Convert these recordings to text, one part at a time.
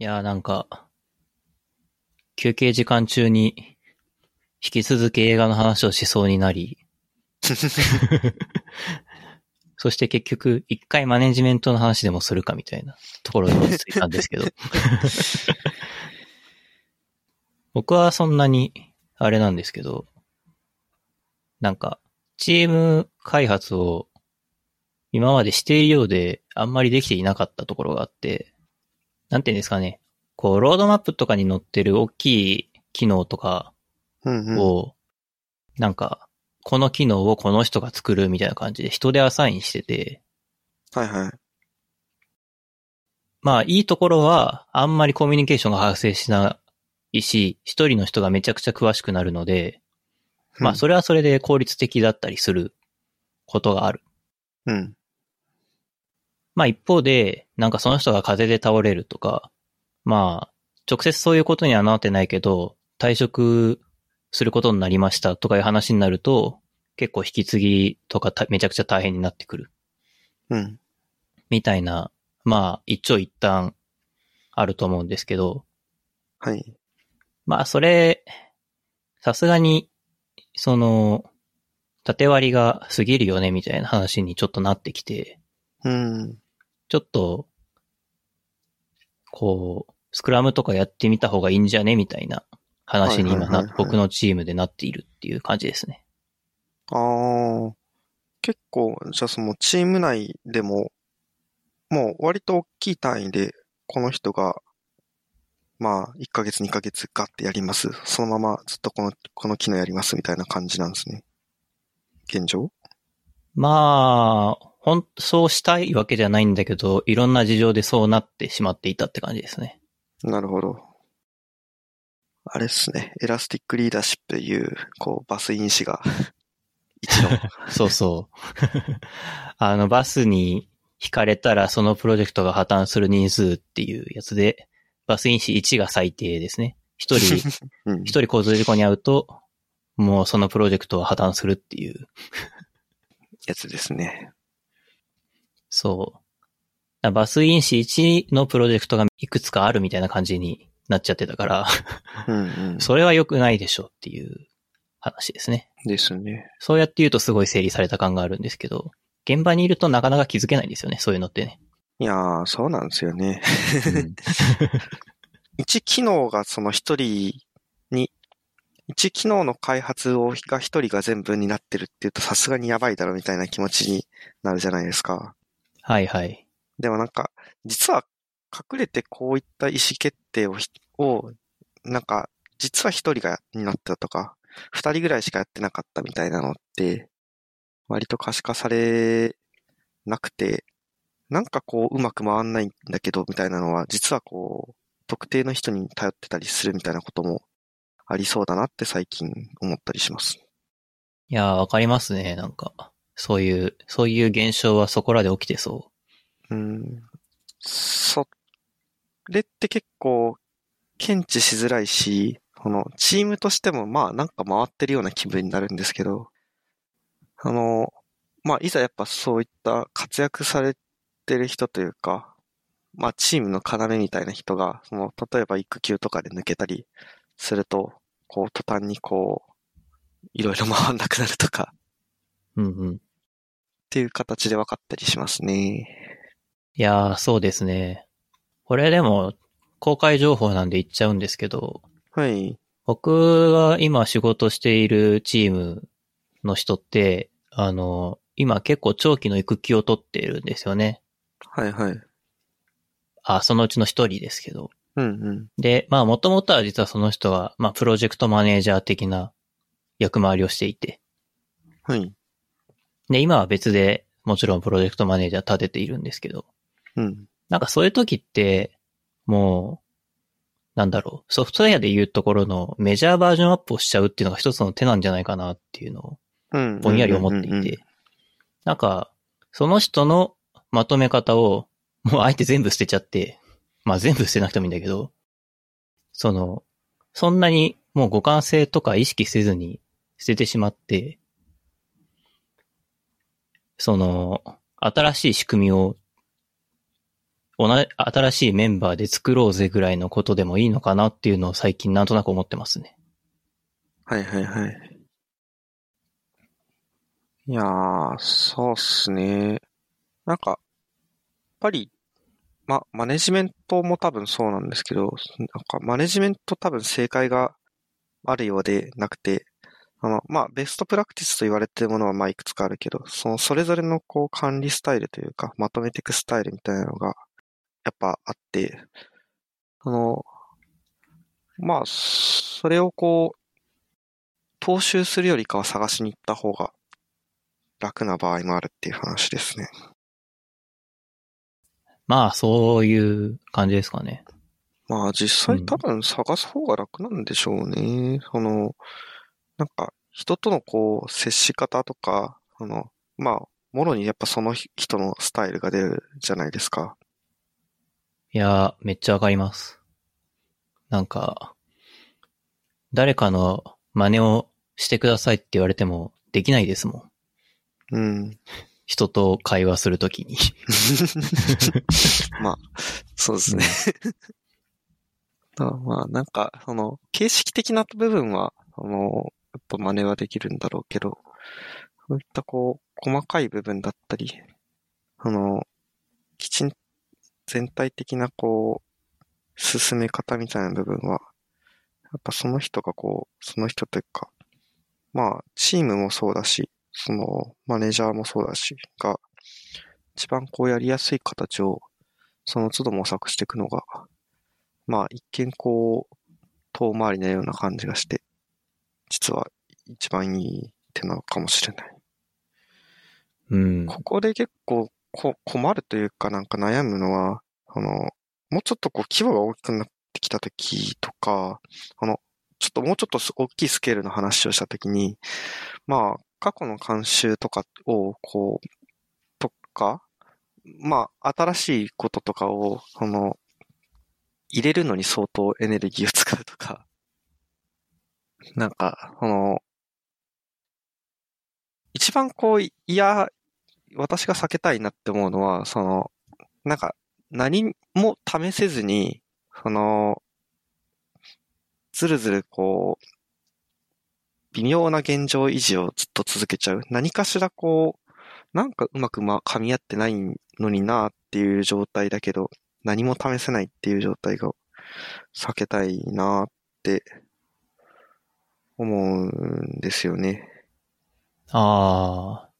いやーなんか、休憩時間中に引き続き映画の話をしそうになり、そして結局、一回マネジメントの話でもするかみたいなところに落ち着いたんですけど。僕はそんなに、あれなんですけど、なんか、チーム開発を今までしているようで、あんまりできていなかったところがあって、なんていうんですかね。こう、ロードマップとかに載ってる大きい機能とかうんうん。を、なんか、この機能をこの人が作るみたいな感じで人でアサインしてて、はいはい。まあ、いいところは、あんまりコミュニケーションが発生しないし、一人の人がめちゃくちゃ詳しくなるので、まあ、それはそれで効率的だったりすることがある。うん。まあ一方で、なんかその人が風邪で倒れるとか、まあ、直接そういうことにはなってないけど、退職することになりましたとかいう話になると、結構引き継ぎとかためちゃくちゃ大変になってくる。うん。みたいな、まあ一長一短あると思うんですけど、はい。まあそれ、さすがに、その、縦割りが過ぎるよねみたいな話にちょっとなってきて、うん。ちょっと、こう、スクラムとかやってみた方がいいんじゃね？みたいな話に今なはいはいはいはい、僕のチームでなっているっていう感じですね。ああ。結構、じゃあそのチーム内でも、もう割と大きい単位で、この人が、まあ、1ヶ月2ヶ月ガッてやります。そのままずっとこの、この機能やりますみたいな感じなんですね。現状？まあ、ほん、そうしたいわけじゃないんだけど、いろんな事情でそうなってしまっていたって感じですね。なるほど。あれっすね。 Elastic Leadership という、こう、バス因子が、一の。そうそう。あの、バスに引かれたらそのプロジェクトが破綻する人数っていうやつで、バス因子1が最低ですね。一人、うん一人交通事故に遭うと、もうそのプロジェクトは破綻するっていう。やつですね。そう。バス因子1のプロジェクトがいくつかあるみたいな感じになっちゃってたから、うんうん。それは良くないでしょっていう話ですね。ですね。そうやって言うとすごい整理された感があるんですけど、現場にいるとなかなか気づけないんですよね、そういうのってね。いやー、そうなんですよね。うん 一機能がその一人に、一機能の開発をが一人が全部になってるっていうとさすがにやばいだろみたいな気持ちになるじゃないですか。はいはい。でもなんか、実は隠れてこういった意思決定をひ、を、なんか、実は一人が担ってたとか、二人ぐらいしかやってなかったみたいなのって、割と可視化されなくて、なんかこううまく回んないんだけど、みたいなのは、実はこう、特定の人に頼ってたりするみたいなこともありそうだなって最近思ったりします。いやー、わかりますね、なんか。そういう、そういう現象はそこらで起きてそうん。それって結構検知しづらいし、このチームとしてもまあなんか回ってるような気分になるんですけど、あの、まあいざやっぱそういった活躍されてる人というか、まあチームの要みたいな人が、その例えば育休とかで抜けたりすると、こう途端にこう、いろいろ回んなくなるとかう。うんうん。っていう形で分かったりしますね。いやー、そうですね。これでも、公開情報なんで言っちゃうんですけど、はい。僕が今仕事しているチームの人って、あの、今結構長期の育休を取っているんですよね。はいはい。あ、そのうちの一人ですけど。うんうん。で、まあもともとは実はその人は、まあプロジェクトマネージャー的な役回りをしていて。はい。で、今は別でもちろんプロジェクトマネージャー立てているんですけど。うん。なんかそういう時って、もう、なんだろう、ソフトウェアで言うところのメジャーバージョンアップをしちゃうっていうのが一つの手なんじゃないかなっていうのをうん。ぼんやり思っていて、なんか、その人のまとめ方を、もうあえて全部捨てちゃって、まあ全部捨てなくてもいいんだけど、その、そんなにもう互換性とか意識せずに捨ててしまって、その、新しい仕組みを同じ、新しいメンバーで作ろうぜぐらいのことでもいいのかなっていうのを最近なんとなく思ってますね。はいはいはい。いやー、そうっすね。なんか、やっぱり、ま、マネジメントも多分そうなんですけど、なんかマネジメント多分正解があるようでなくて、あの、まあ、ベストプラクティスと言われてるものはまあいくつかあるけど、そのそれぞれのこう管理スタイルというか、まとめていくスタイルみたいなのが、やっぱあって、あの、まあ、それをこう、踏襲するよりかは探しに行った方が楽な場合もあるっていう話ですね。まあ、そういう感じですかね。まあ実うん際多分探す方が楽なんでしょうね。その、なんか人とのこう接し方とか、あの、まあ、もろにやっぱその人のスタイルが出るじゃないですか。いやー、めっちゃわかります。なんか、誰かの真似をしてくださいって言われてもできないですもん。うん。人と会話するときに。まあ、そうですね。まあ、なんか、その、形式的な部分は、あの、やっぱ真似はできるんだろうけど、そういったこう、細かい部分だったり、あの、きちん、全体的なこう、進め方みたいな部分は、やっぱその人がこう、その人というか、まあ、チームもそうだし、その、マネージャーもそうだし、が、一番こうやりやすい形を、その都度模索していくのが、まあ一見こう、遠回りなような感じがして、実は一番いい手なのかもしれない。うん。ここで結構こ困るというかなんか悩むのは、あの、もうちょっとこう規模が大きくなってきた時とか、あの、ちょっともうちょっと大きいスケールの話をした時に、まあ、過去の慣習とかを、こう、とか、まあ、新しいこととかを、その、入れるのに相当エネルギーを使うとか、なんか、その、一番こう、いや、私が避けたいなって思うのは、その、なんか、何も試せずに、その、ずるずるこう、微妙な現状維持をずっと続けちゃう。何かしらこう、なんかうまくま、噛み合ってないのになっていう状態だけど、何も試せないっていう状態が避けたいなって思うんですよね。ああ、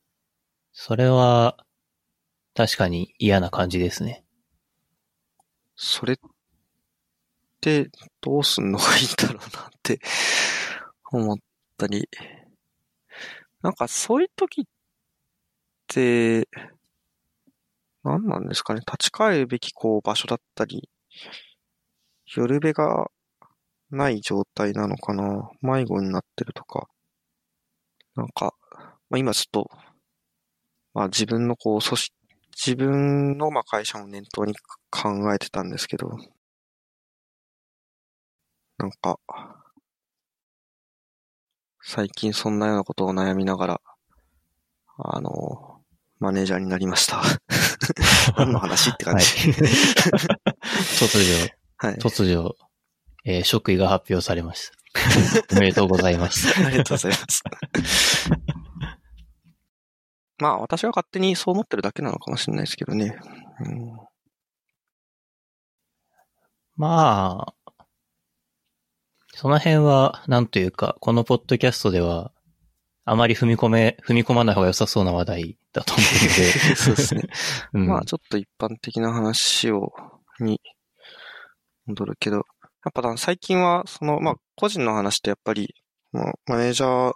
それは、確かに嫌な感じですね。それってどうすんのがいいんだろうなって思ったり。なんかそういう時って、何なんですかね。立ち返るべきこう場所だったり、夜べがない状態なのかな？迷子になってるとか。なんか、まあ今ちょっと、まあ自分のこう組織、自分のまあ会社を念頭に考えてたんですけど、なんか、最近そんなようなことを悩みながら、あの、マネージャーになりました。何の話って感はい。じ。突如、はい。突如、えー職位が発表されました。おめでとうございます。ありがとうございます。まあ、私は勝手にそう思ってるだけなのかもしれないですけどね。うん、まあ、その辺は、なんというか、このポッドキャストでは、あまり踏み込め、踏み込まない方が良さそうな話題だと思うそうですね。ので、うんまあ、ちょっと一般的な話を、に、戻るけど、やっぱ最近は、その、まあ、個人の話ってやっぱり、まあマネージャー、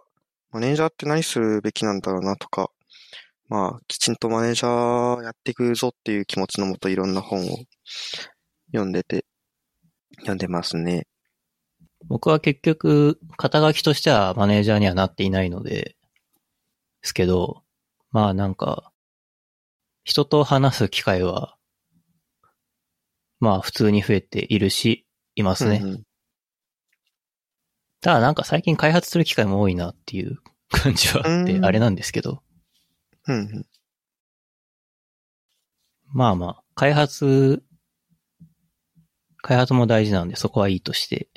マネージャーって何するべきなんだろうなとか、まあ、きちんとマネージャーやっていくぞっていう気持ちのもといろんな本を読んでて、読んでますね。僕は結局、肩書きとしてはマネージャーにはなっていないので、ですけど、まあなんか、人と話す機会は、まあ普通に増えているし、いますね。うんうんただなんか最近開発する機会も多いなっていう感じはあってう、んあれなんですけど、うんうん。まあまあ、開発開発も大事なんでそこはいいとして。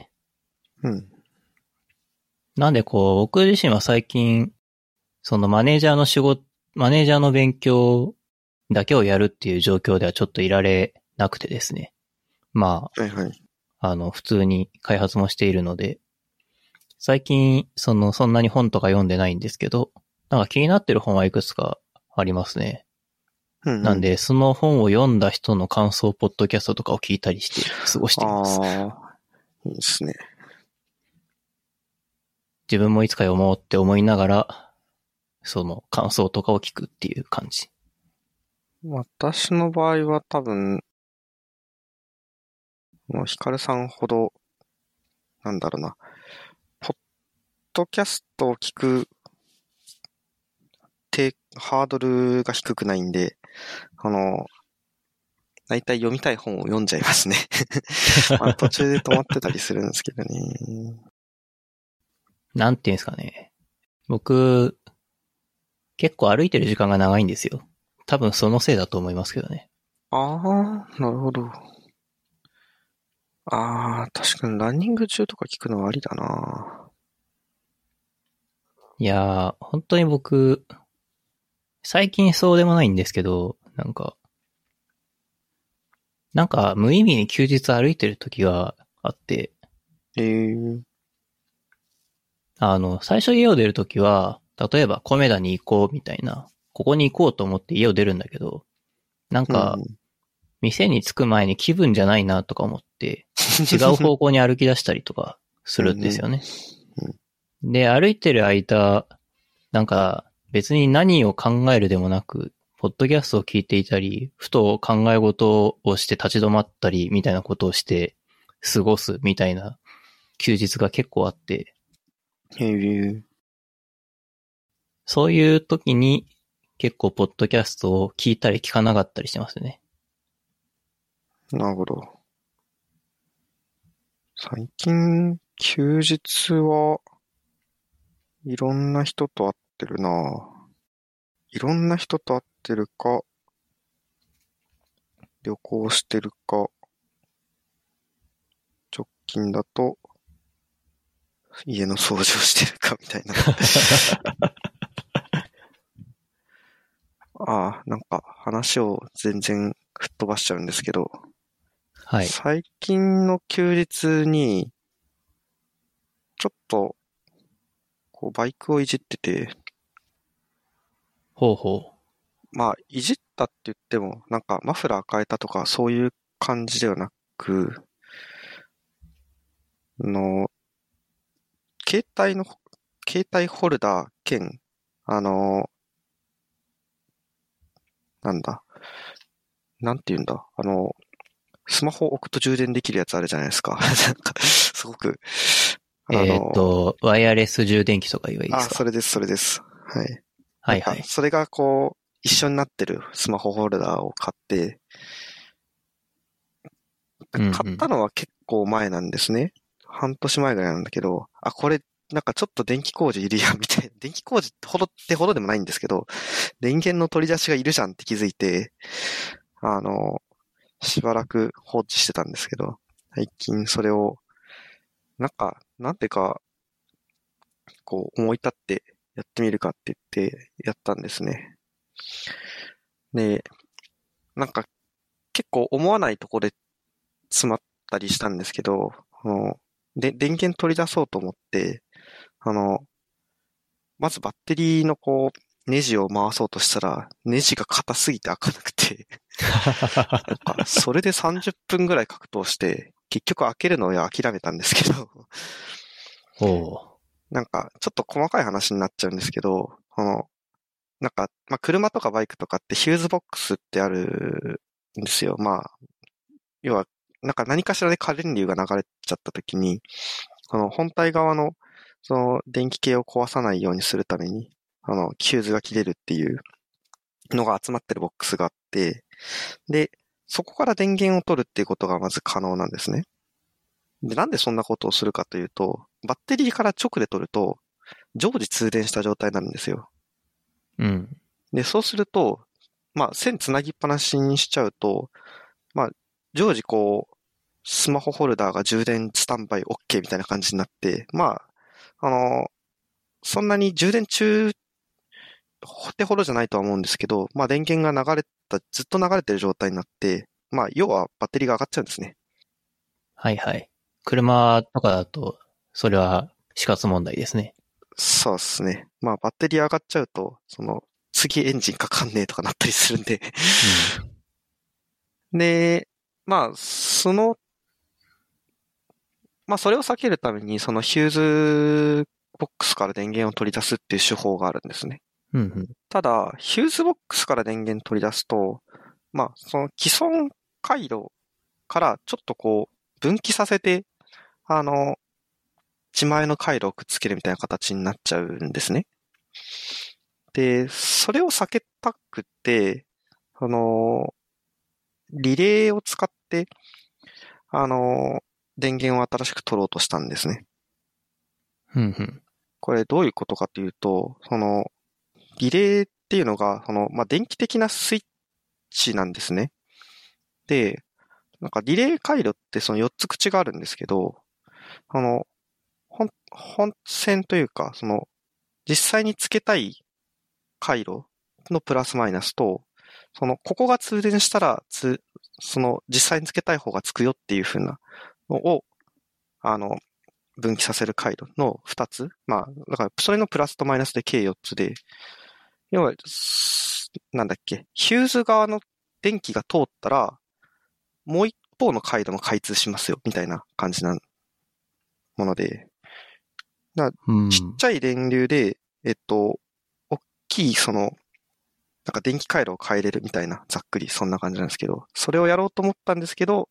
うん。なんでこう、僕自身は最近、そのマネージャーの仕事、マネージャーの勉強だけをやるっていう状況ではちょっといられなくてですね。まはいはい。あ、あの、普通に開発もしているので、最近、その、そんなに本とか読んでないんですけど、なんか気になってる本はいくつかありますね。うん、なん、で、その本を読んだ人の感想ポッドキャストとかを聞いたりして過ごしています。いいですね。自分もいつか読もうって思いながら、その感想とかを聞くっていう感じ。私の場合は多分、もうヒカルさんほど、なんだろうな、ポッドキャストを聞く、て、ハードルが低くないんで、あの、大体読みたい本を読んじゃいますね。まあ途中で止まってたりするんですけどね。なんていうんですかね。僕、結構歩いてる時間が長いんですよ。多分そのせいだと思いますけどね。ああ、なるほど。ああ、確かにランニング中とか聞くのはありだな。いやー、本当に僕、最近そうでもないんですけど、なんか、なんか無意味に休日歩いてる時があって、ええあの、最初家を出るときは、例えば、コメダに行こうみたいな、ここに行こうと思って家を出るんだけど、なんか、店に着く前に気分じゃないなとか思って、違う方向に歩き出したりとかするんですよね。で、歩いてる間、なんか、別に何を考えるでもなく、ポッドキャストを聞いていたり、ふと考え事をして立ち止まったり、みたいなことをして、過ごすみたいな休日が結構あって、へえ。そういう時に結構ポッドキャストを聞いたり聞かなかったりしてますね。なるほど。最近、休日は、いろんな人と会ってるな。いろんな人と会ってるか、旅行してるか、直近だと、家の掃除をしてるか みたいな。ああ、なんか話を全然吹っ飛ばしちゃうんですけど、はい。最近の休日に、ちょっと、こう、バイクをいじってて、ほうほまあ、いじったって言っても、なんかマフラー変えたとか、そういう感じではなく、あの、携帯の、携帯ホルダー兼、あの、なんだ、なんて言うんだ、あの、スマホを置くと充電できるやつあるじゃないですか。なんか、すごく、う。えーっと、ワイヤレス充電器とか言えばいいであ、すかそれです、それです。はい。はいはい。それがこう、一緒になってるスマホホルダーを買って、うんうん買ったのは結構前なんですね。半年前ぐらいなんだけど、あ、これ、なんかちょっと電気工事いるやん、みたいな。電気工事ってほどってほどでもないんですけど、電源の取り出しがいるじゃんって気づいて、あの、しばらく放置してたんですけど、最近それを、なんか、なんていうか、こう思い立ってやってみるかって言ってやったんですね。で、なんか結構思わないとこで詰まったりしたんですけど、あの、で、電源取り出そうと思って、あの、まずバッテリーのこう、ネジを回そうとしたら、ネジが硬すぎて開かなくて、なんか、それで30分ぐらい格闘して、結局開けるのを諦めたんですけど、ほなんか、ちょっと細かい話になっちゃうんですけど、この、なんか、まあ、車とかバイクとかってヒューズボックスってあるんですよ。まあ、要は、なんか何かしらで過電流が流れちゃった時に、この本体側の、その電気系を壊さないようにするために、あの、ヒューズが切れるっていうのが集まってるボックスがあって、で、そこから電源を取るっていうことがまず可能なんですね。で、なんでそんなことをするかというと、バッテリーから直で取ると、常時通電した状態になるんですよ。う。うん。で、そうすると、まあ、線つなぎっぱなしにしちゃうと、まあ、常時こう、スマホホルダーが充電スタンバイ OK みたいな感じになって、まあ、あの、そんなに充電中ってほどじゃないとは思うんですけど、まあ電源が流れた、ずっと流れてる状態になって、まあ要はバッテリーが上がっちゃうんですね。はいはい。車とかだと、それは死活問題ですね。そうですね。まあバッテリー上がっちゃうと、その、次エンジンかかんねえとかなったりするんで。で、まあ、その、まあそれを避けるために、そのヒューズボックスから電源を取り出すっていう手法があるんですね。うん。うんうん。ただ、ヒューズボックスから電源取り出すと、まあ、その既存回路からちょっとこう、分岐させて、あの、自前の回路をくっつけるみたいな形になっちゃうんですね。で、それを避けたくて、あの、リレーを使って、あの、電源を新しく取ろうとしたんですね。うんうん。これどういうことかというと、その、リレーっていうのが、その、まあ、電気的なスイッチなんですね。で、なんかリレー回路ってその4つ口があるんですけど、あの、本、本線というか、その、実際につけたい回路のプラスマイナスと、その、ここが通電したら、つ、その、実際につけたい方がつくよっていう風なのを、あの、分岐させる回路の2つ。まあ、だから、それのプラスとマイナスで計4つで、要は、すなんだっけ、ヒューズ側の電気が通ったら、もう一方の回路も開通しますよ、みたいな感じなもので、うん。ちっちゃい電流で、えっと、大きい、その、なんか電気回路を変えれるみたいな、ざっくりそんな感じなんですけど、それをやろうと思ったんですけど、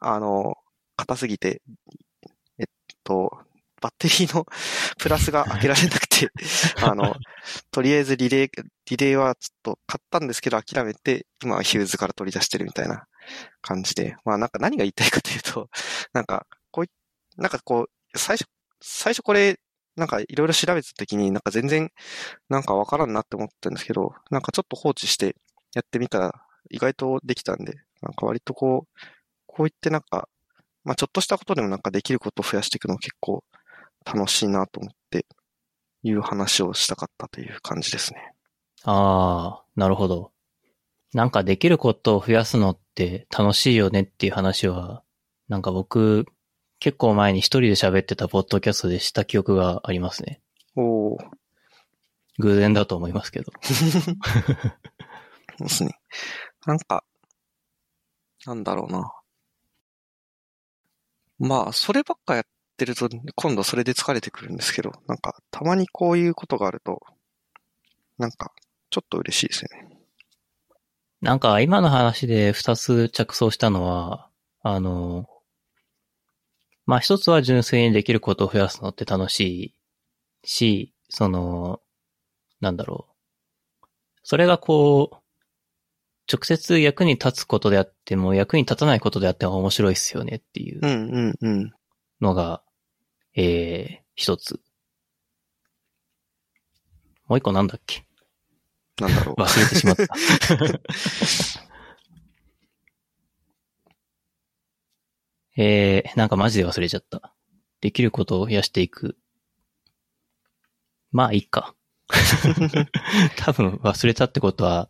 あの、硬すぎて、えっと、バッテリーの プラスが開けられなくて、あの、とりあえずリレー、リレーはちょっと買ったんですけど諦めて、今はヒューズから取り出してるみたいな感じで、まあなんか何が言いたいかというと、なんか、こう、なんかこう、最初、最初これ、なんかいろいろ調べたときになんか全然なんかわからんなって思ったんですけど、なんかちょっと放置してやってみたら意外とできたんで、なんか割とこう、こういってなんか、まあちょっとしたことでもなんかできることを増やしていくの結構楽しいなと思って、いう話をしたかったという感じですね。ああ、なるほど。なんかできることを増やすのって楽しいよねっていう話は、なんか僕、結構前に一人で喋ってたポッドキャストでした記憶がありますね。おー、偶然だと思いますけど。そうですね。なんか、なんだろうな。まあ、そればっかやってると、今度それで疲れてくるんですけど、なんか、たまにこういうことがあると、なんか、ちょっと嬉しいですよね。なんか今の話で二つ着想したのは、あの、まあ一つは純粋にできることを増やすのって楽しいし、その、なんだろう。それがこう、直接役に立つことであっても役に立たないことであっても面白いっすよねっていううんうんうん。のが、えー、一つ。もう一個なんだっけ？なんだろう。忘れてしまった。えー、なんかマジで忘れちゃった。できることを増やしていく。まあ、いいか。多分忘れたってことは、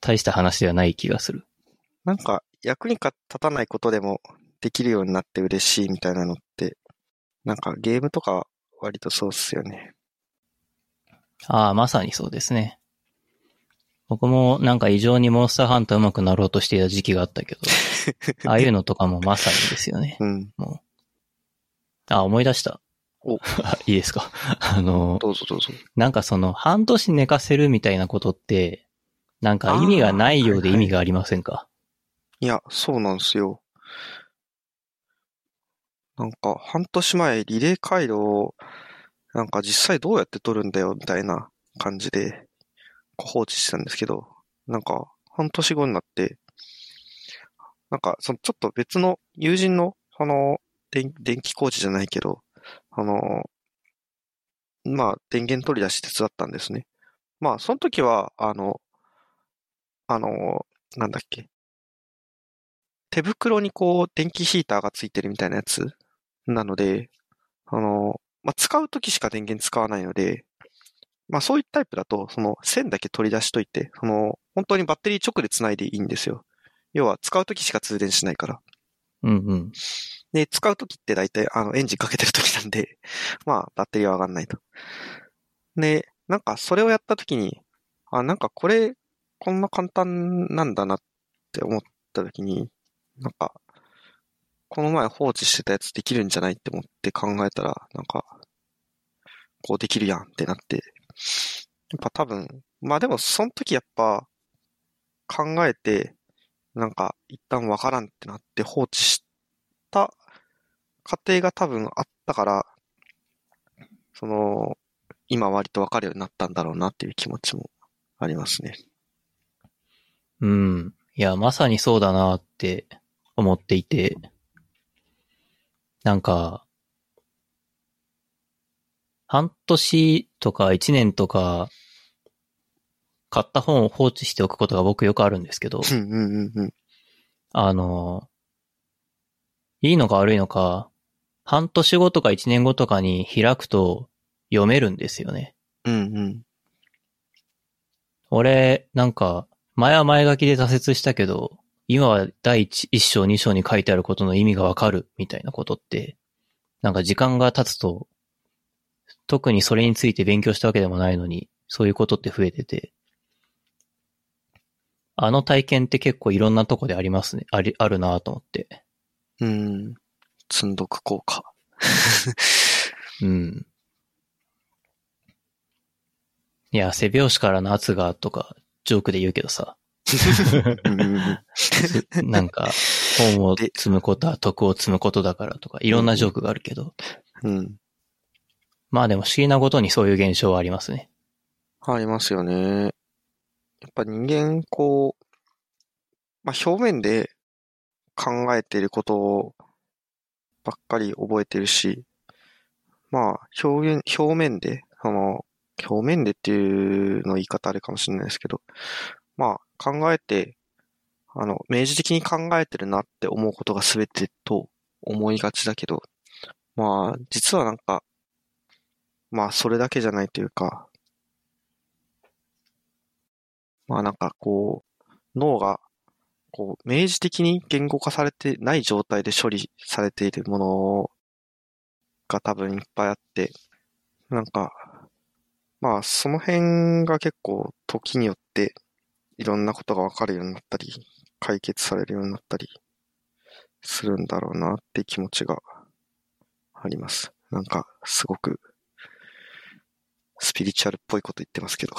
大した話ではない気がする。なんか、役に立たないことでもできるようになって嬉しいみたいなのって、なんかゲームとか割とそうっすよね。ああ、まさにそうですね。僕もなんか異常にモンスターハンター上手くなろうとしていた時期があったけど、ああいうのとかもまさにですよね。うん。あ、思い出した。お いいですか？あの、どうぞどうぞ。なんかその半年寝かせるみたいなことって、なんか意味がないようで意味がありませんか、いや、そうなんですよ。なんか、半年前、リレー回路を、なんか実際どうやって取るんだよ、みたいな感じで、放置してたんですけど、なんか、半年後になって、なんか、その、ちょっと別の友人の、その、電気工事じゃないけど、あの、まあ、電源取り出し手伝ったんですね。まあ、その時は、あの、あの、なんだっけ。手袋にこう、電気ヒーターがついてるみたいなやつなので、あの、まあ、使うときしか電源使わないので、まあそういうタイプだと、その線だけ取り出しといて、その、本当にバッテリー直で繋いでいいんですよ。要は使うときしか通電しないから。うんうん。で、使うときって大体、あの、エンジンかけてるときなんで、まあ、バッテリーは上がんないと。で、なんか、それをやったときに、あ、なんかこれ、こんな簡単なんだなって思ったときに、なんか、この前放置してたやつできるんじゃないって思って考えたら、なんか、こうできるやんってなって、やっぱ多分、まあでもその時やっぱ考えて、なんか一旦わからんってなって放置した過程が多分あったから、その、今割とわかるようになったんだろうなっていう気持ちもありますね。うん。いや、まさにそうだなって思っていて、なんか、半年とか一年とか、買った本を放置しておくことが僕よくあるんですけど、あの、いいのか悪いのか、半年後とか一年後とかに開くと読めるんですよね。うんうん。俺、なんか、前は前書きで挫折したけど、今は第一一章二章に書いてあることの意味がわかるみたいなことって、なんか時間が経つと、特にそれについて勉強したわけでもないのに、そういうことって増えてて、あの体験って結構いろんなとこでありますね。あり、あるなと思って。うん。積んどく効果。うん。いや、背拍子からの圧がとか、ジョークで言うけどさ。なんか、本を積むことは徳を積むことだからとか、いろんなジョークがあるけど。うん。まあでも不思議なことにそういう現象はありますね。ありますよね。やっぱ人間、こう、まあ表面で考えてることばっかり覚えてるし、まあ表現、表面で、その、表面でっていうの言い方あれかもしれないですけど、まあ考えて、あの、明示的に考えてるなって思うことが全てと思いがちだけど、まあ、実はなんか、まあ、それだけじゃないというか、まあなんかこう、脳が、こう、明示的に言語化されてない状態で処理されているものが多分いっぱいあって、なんか、まあその辺が結構時によっていろんなことがわかるようになったり、解決されるようになったりするんだろうなって気持ちがあります。なんか、すごく、スピリチュアルっぽいこと言ってますけど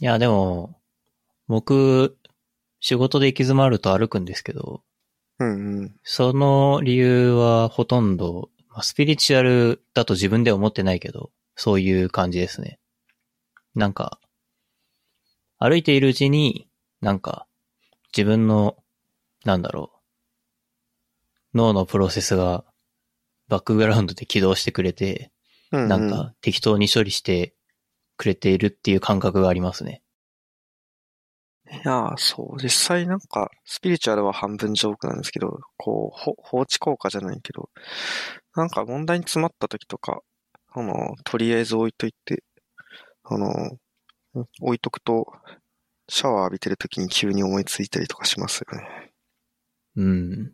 いや、でも、僕、仕事で行き詰まると歩くんですけど、うんうん、その理由はほとんど、まあ、スピリチュアルだと自分では思ってないけど、そういう感じですね。なんか、歩いているうちに、なんか、自分の、なんだろう、脳のプロセスがバックグラウンドで起動してくれて、うんうん、なんか適当に処理してくれているっていう感覚がありますね。いやそう、実際なんか、スピリチュアルは半分ジョークなんですけど、こう、放置効果じゃないけど、なんか問題に詰まった時とか、あの、とりあえず置いといて、あの、置いとくと、シャワー浴びてる時に急に思いついたりとかしますよね。うん。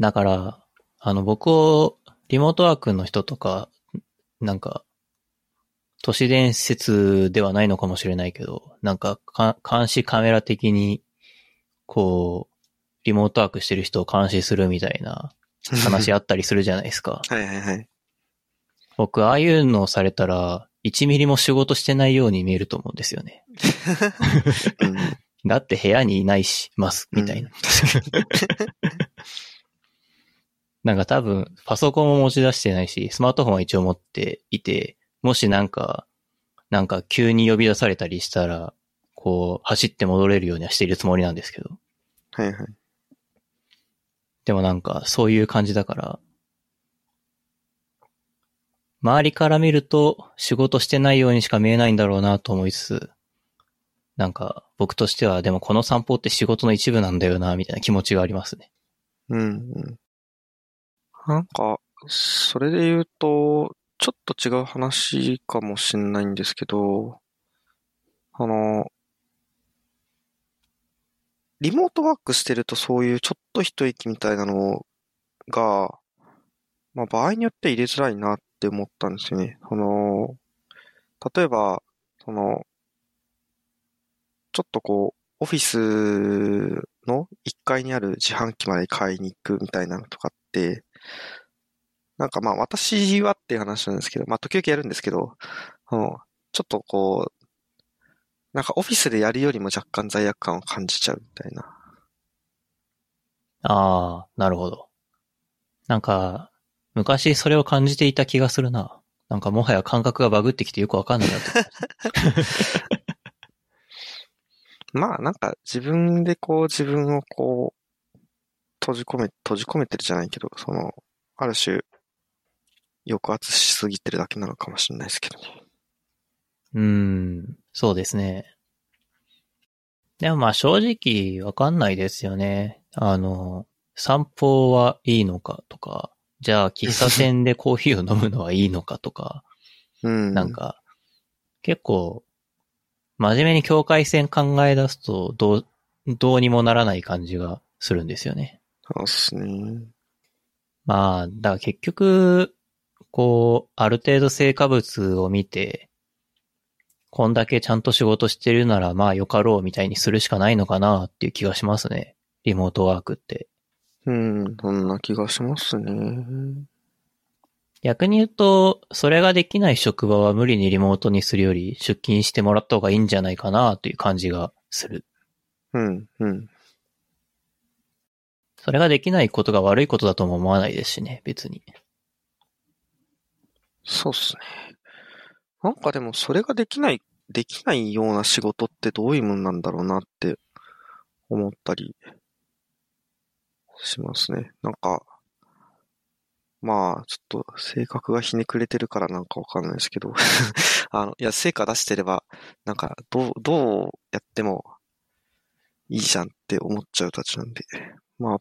だから、あの、僕を、リモートワークの人とか、なんか、都市伝説ではないのかもしれないけど、なんかか、監視カメラ的に、こう、リモートワークしてる人を監視するみたいな 話あったりするじゃないですか。はいはいはい。僕、ああいうのをされたら、1ミリも仕事してないように見えると思うんですよね。うん、だって部屋にいないし、ます、みたいな。なんか多分、パソコンも持ち出してないし、スマートフォンは一応持っていて、もしなんか、なんか急に呼び出されたりしたら、こう、走って戻れるようにはしているつもりなんですけど。はいはい。でもなんか、そういう感じだから、周りから見ると仕事してないようにしか見えないんだろうなと思いつつ、なんか僕としてはでもこの散歩って仕事の一部なんだよな、みたいな気持ちがありますね。うん、うん。なんか、それで言うと、ちょっと違う話かもしんないんですけど、あの、リモートワークしてるとそういうちょっと一息みたいなのが、まあ場合によって入れづらいなっって思ったんですよね。その、例えば、その、ちょっとこう、オフィスの1階にある自販機まで買いに行くみたいなのとかって、なんかまあ私はっていう話なんですけど、まあ時々やるんですけど、あのちょっとこう、なんかオフィスでやるよりも若干罪悪感を感じちゃうみたいな。ああ、なるほど。なんか、昔それを感じていた気がするな。なんかもはや感覚がバグってきてよくわかんないなと。まあなんか自分でこう自分をこう、閉じ込め、閉じ込めてるじゃないけど、その、ある種、抑圧しすぎてるだけなのかもしれないですけどね。うーん、そうですね。でもまあ正直わかんないですよね。あの、散歩はいいのかとか、じゃあ喫茶店でコーヒーを飲むのはいいのかとか、うん。なん。か、結構、真面目に境界線考え出すと、どう、どうにもならない感じがするんですよね。そうですね。まあ、だから結局、こう、ある程度成果物を見て、こんだけちゃんと仕事してるなら、まあよかろうみたいにするしかないのかなっていう気がしますね。リモートワークって。うん、そんな気がしますね。逆に言うと、それができない職場は無理にリモートにするより出勤してもらった方がいいんじゃないかなという感じがする。うん、うん。それができないことが悪いことだとも思わないですしね、別に。そうっすね。なんかでもそれができない、できないような仕事ってどういうもんなんだろうなって思ったりしますね。なんか、まあ、ちょっと性格がひねくれてるからなんかわかんないですけど、あの、いや、成果出してれば、なんか、どう、どうやってもいいじゃんって思っちゃうたちなんで、まあ、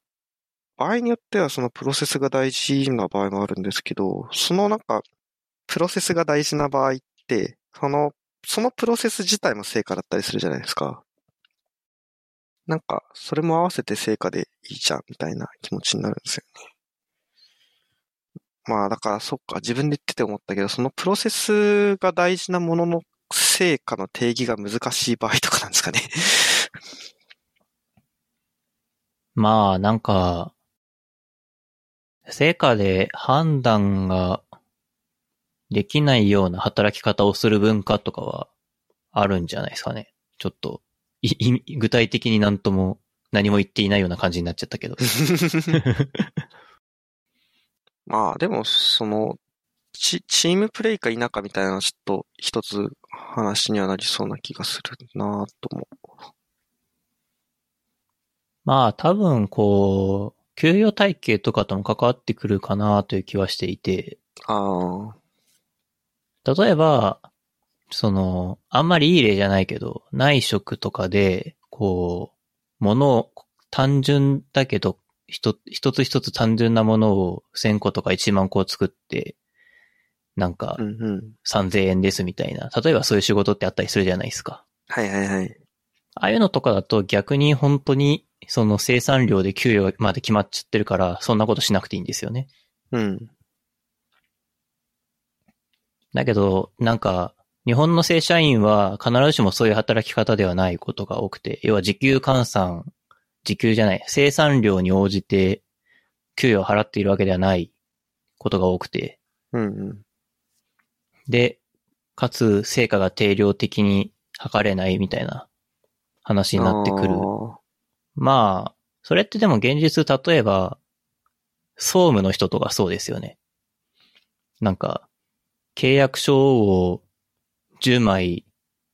場合によってはそのプロセスが大事な場合もあるんですけど、そのなんか、プロセスが大事な場合って、その、そのプロセス自体も成果だったりするじゃないですか。なんか、それも合わせて成果でいいじゃん、みたいな気持ちになるんですよね。まあ、だから、そっか、自分で言ってて思ったけど、そのプロセスが大事なものの成果の定義が難しい場合とかなんですかね。まあ、なんか、成果で判断ができないような働き方をする文化とかはあるんじゃないですかね。ちょっと、具体的になんとも何も言っていないような感じになっちゃったけど。まあ、でも、その、チ、チームプレイか否かみたいなのはちょっと一つ話にはなりそうな気がするなとも。まあ、多分、こう、給与体系とかとも関わってくるかなという気はしていて、ああ、例えば、その、あんまりいい例じゃないけど、内職とかで、こう、ものを、単純だけど、一一つ一つ単純なものを1000個とか1万個作って、なんかうんうん。3000円ですみたいな。例えばそういう仕事ってあったりするじゃないですか。はいはいはい。ああいうのとかだと逆に本当にその生産量で給与まで決まっちゃってるから、そんなことしなくていいんですよね。うん。だけど、なんか、日本の正社員は必ずしもそういう働き方ではないことが多くて、要は時給換算、時給じゃない、生産量に応じて給与を払っているわけではないことが多くて、うんうん。で、かつ成果が定量的に測れないみたいな話になってくる。あまあ、それってでも現実例えば、総務の人とかそうですよね。なんか、契約書を10枚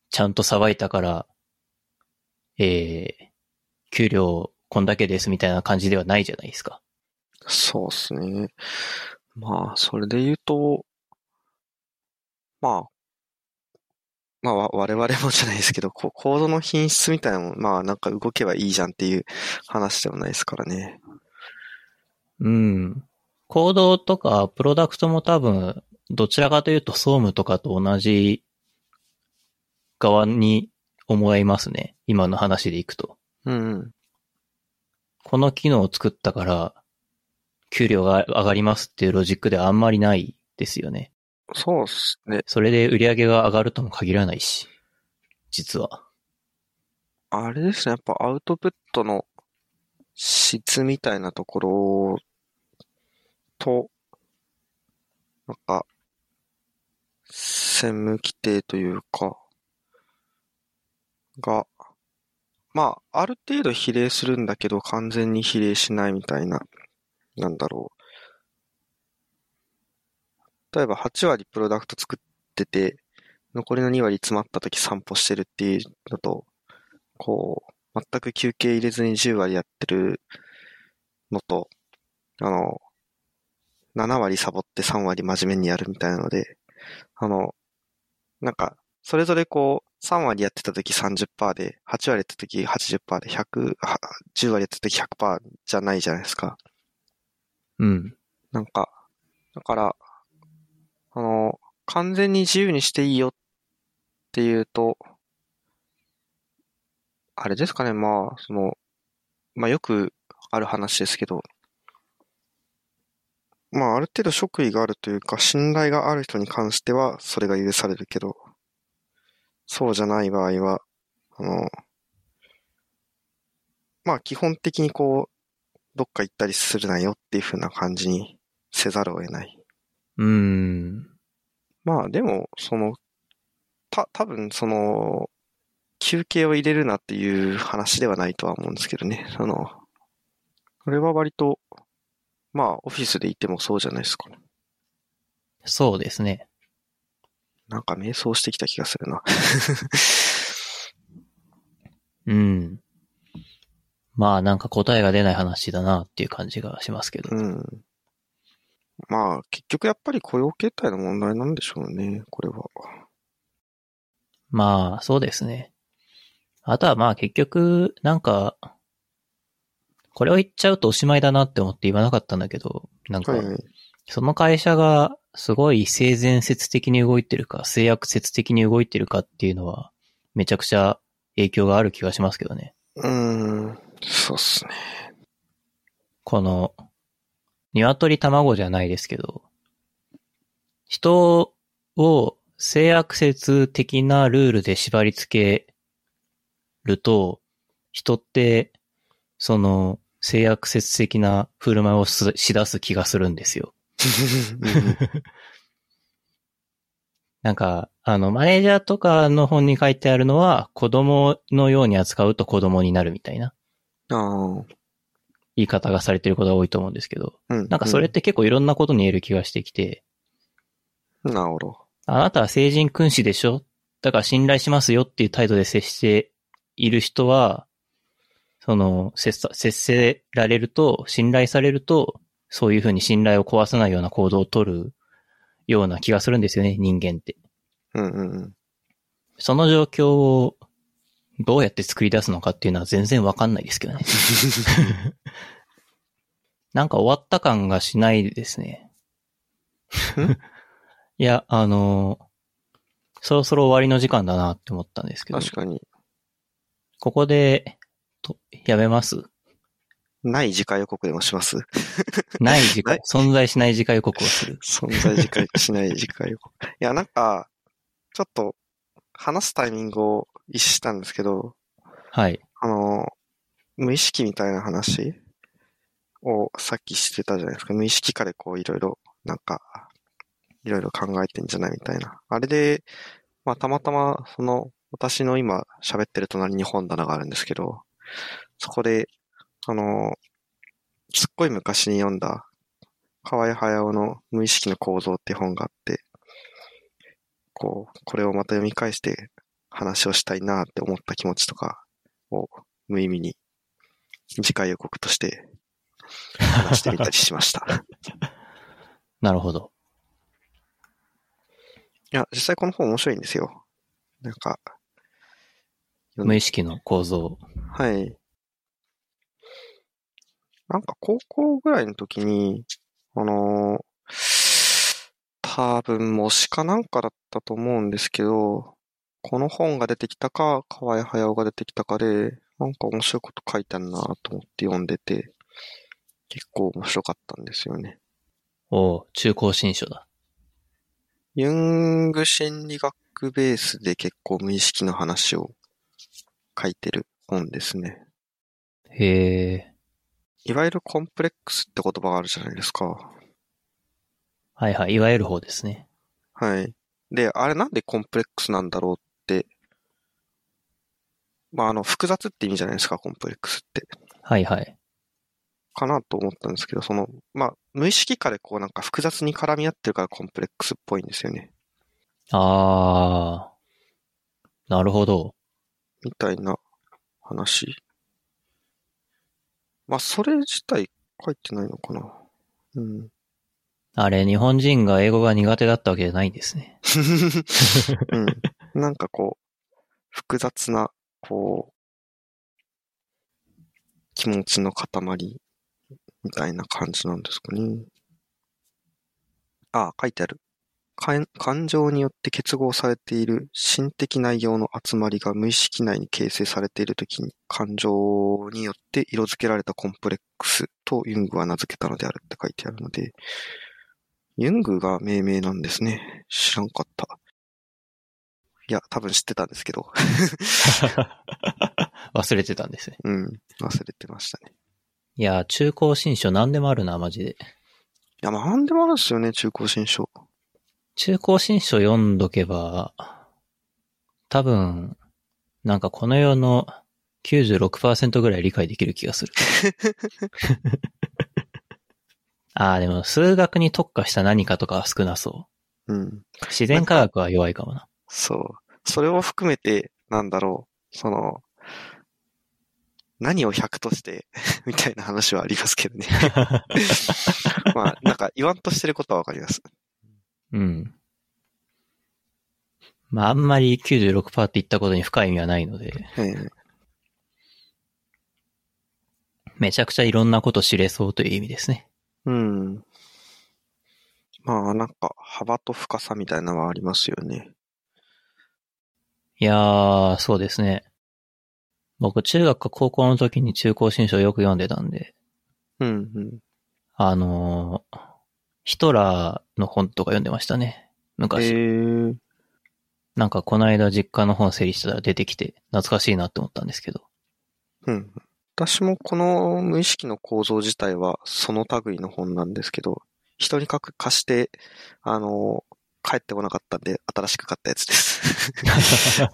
ちゃんとさばいたから、えー、給料こんだけですみたいな感じではないじゃないですか。ーそうですね。まあ、それで言うと、まあ、まあ、わ我々もじゃないですけど、コードの品質みたいなのも、まあ、なんか動けばいいじゃんっていう話でもないですからね。うん。コードとかプロダクトも多分、どちらかというと総務とかと同じ側に思いますね。今の話でいくと。うんうん。この機能を作ったから、給料が上がりますっていうロジックではあんまりないですよね。そうっすね。それで売り上げが上がるとも限らないし。実は。あれですね。やっぱアウトプットの質みたいなところと、なんか、専務規定というか、が、まあ、ある程度比例するんだけど、完全に比例しないみたいな、なんだろう。例えば8割プロダクト作ってて、残りの2割詰まった時散歩してるっていうのと、こう、全く休憩入れずに10割やってるのと、あの、7割サボって3割真面目にやるみたいなので、あの、なんか、それぞれこう、3割やってた時30%で、8割やってた時80%で、100、は10割やってた時100%じゃないじゃないですか。うん。なんか、だから、あの、完全に自由にしていいよっていうと、あれですかね、まあ、その、まあよくある話ですけど、まあある程度職位があるというか、信頼がある人に関してはそれが許されるけど、そうじゃない場合は、あの、まあ基本的にこう、どっか行ったりするなよっていう風な感じにせざるを得ない。うーん。まあでも、その、た、多分その、休憩を入れるなっていう話ではないとは思うんですけどね。その、これは割と、まあオフィスでいてもそうじゃないですか。そうですね。なんか迷走してきた気がするな。うん。まあなんか答えが出ない話だなっていう感じがしますけど。うん。まあ結局やっぱり雇用形態の問題なんでしょうね、これは。まあそうですね。あとはまあ結局、なんか、これを言っちゃうとおしまいだなって思って言わなかったんだけど、なんか。その会社がすごい性善説的に動いてるか、性悪説的に動いてるかっていうのは、めちゃくちゃ影響がある気がしますけどね。うーん、そうっすね。この、鶏卵じゃないですけど、人を性悪説的なルールで縛り付けると、人って、その、性悪説的な振る舞いをすしだす気がするんですよ。なんか、あの、マネージャーとかの本に書いてあるのは、子供のように扱うと子供になるみたいな。ああ、言い方がされてることが多いと思うんですけど、うん。なんかそれって結構いろんなことに言える気がしてきて、うん、なるほど。あなたは成人君子でしょ？だから信頼しますよっていう態度で接している人は、その、接せられると、信頼されると、そういうふうに信頼を壊さないような行動を取るような気がするんですよね、人間って。うんうんうん。その状況をどうやって作り出すのかっていうのは全然わかんないですけどね。なんか終わった感がしないですね。いや、あのそろそろ終わりの時間だなって思ったんですけど、確かに。ここで、と、やめます？ない次回予告でもします？ない時間ない、存在しない次回予告をする。存在次回しない次回予告。いや、なんか、ちょっと、話すタイミングを逸したんですけど、はい。あの、無意識みたいな話をさっきしてたじゃないですか。無意識化でこういろいろ、なんか、いろいろ考えてんじゃないみたいな。あれで、まあたまたま、その、私の今喋ってる隣に本棚があるんですけど、そこで、あの、すっごい昔に読んだ、河合駿の無意識の構造って本があって、こう、これをまた読み返して話をしたいなって思った気持ちとかを無意味に次回予告として話してみたりしました。い なるほど。や、実際この本面白いんですよ。なんか、無意識の構造。はい。なんか高校ぐらいの時に、あのー多分模試かなんかだったと思うんですけど、この本が出てきたか、河合駿が出てきたかで、なんか面白いこと書いてあるなと思って読んでて、結構面白かったんですよね。おう中高新書だ。ユング心理学ベースで結構無意識の話を書いてる本ですね。へえ。いわゆるコンプレックスって言葉があるじゃないですか。はいはい。いわゆる方ですね。はい。で、あれなんでコンプレックスなんだろうって、まあ、あの、複雑って意味じゃないですか、コンプレックスって。はいはい。かなと思ったんですけど、その、まあ、無意識化でこうなんか複雑に絡み合ってるからコンプレックスっぽいんですよね。あー。なるほど。みたいな話。まあ、それ自体書いてないのかな。うん。あれ、日本人が英語が苦手だったわけじゃないんですね。うん。なんかこう、複雑な、こう、気持ちの塊みたいな感じなんですかね。あ、書いてある。感感情によって結合されている心的内容の集まりが無意識内に形成されているときに感情によって色付けられたコンプレックスとユングは名付けたのであるって書いてあるので、ユングが命名なんですね。知らんかった。いや、多分知ってたんですけど。忘れてたんですね。うん。忘れてましたね。いや、中高新書何でもあるな、マジで。いや、まあ、なんでもあるんですよね、中高新書。中高新書読んどけば、多分、なんかこの世の96%ぐらい理解できる気がする。ああ、でも数学に特化した何かとかは少なそう。うん。自然科学は弱いかもな。そう。それを含めて、なんだろう、その、何を100として、みたいな話はありますけどね。まあ、なんか言わんとしてることはわかります。うん。まあ、あんまり96%って言ったことに深い意味はないので、ええめちゃくちゃいろんなこと知れそうという意味ですね。うん。まあ、なんか、幅と深さみたいなのはありますよね。いやー、そうですね。僕、中学か高校の時に中高新書をよく読んでたんで、うん、うん。あのーヒトラーの本とか読んでましたね。え昔。ー、なんかこの間実家の本整理したら出てきて懐かしいなって思ったんですけど。うん。私もこの無意識の構造自体はその類の本なんですけど、人に書く貸して、あの、帰ってこなかったんで新しく買ったやつです。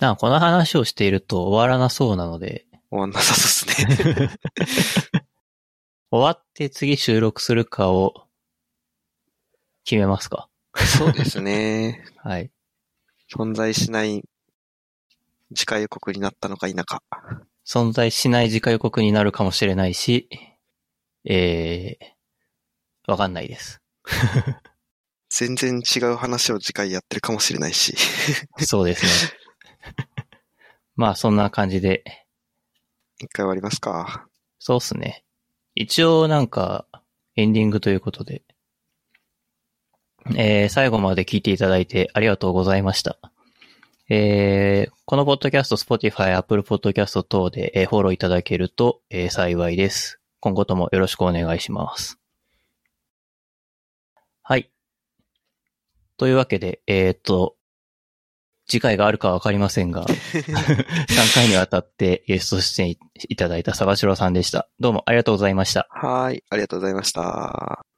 なんかこの話をしていると終わらなそうなので、終わんなさそうですね。終わって次収録するかを決めますか？そうですね。はい。存在しない次回予告になったのか否か。存在しない次回予告になるかもしれないし、えー、わかんないです。全然違う話を次回やってるかもしれないし。そうですね。まあそんな感じで、一回終わりますか。そうっすね。一応なんか、エンディングということで、えー、最後まで聞いていただいてありがとうございました。えー、このポッドキャスト、Spotify、Apple Podcast 等で、えーフォローいただけると、えー幸いです。今後ともよろしくお願いします。はい。というわけで、えーっと、次回があるかわかりませんが、3回にわたってゲスト出演いただいた坂城さんでした。どうもありがとうございました。はい。ありがとうございました。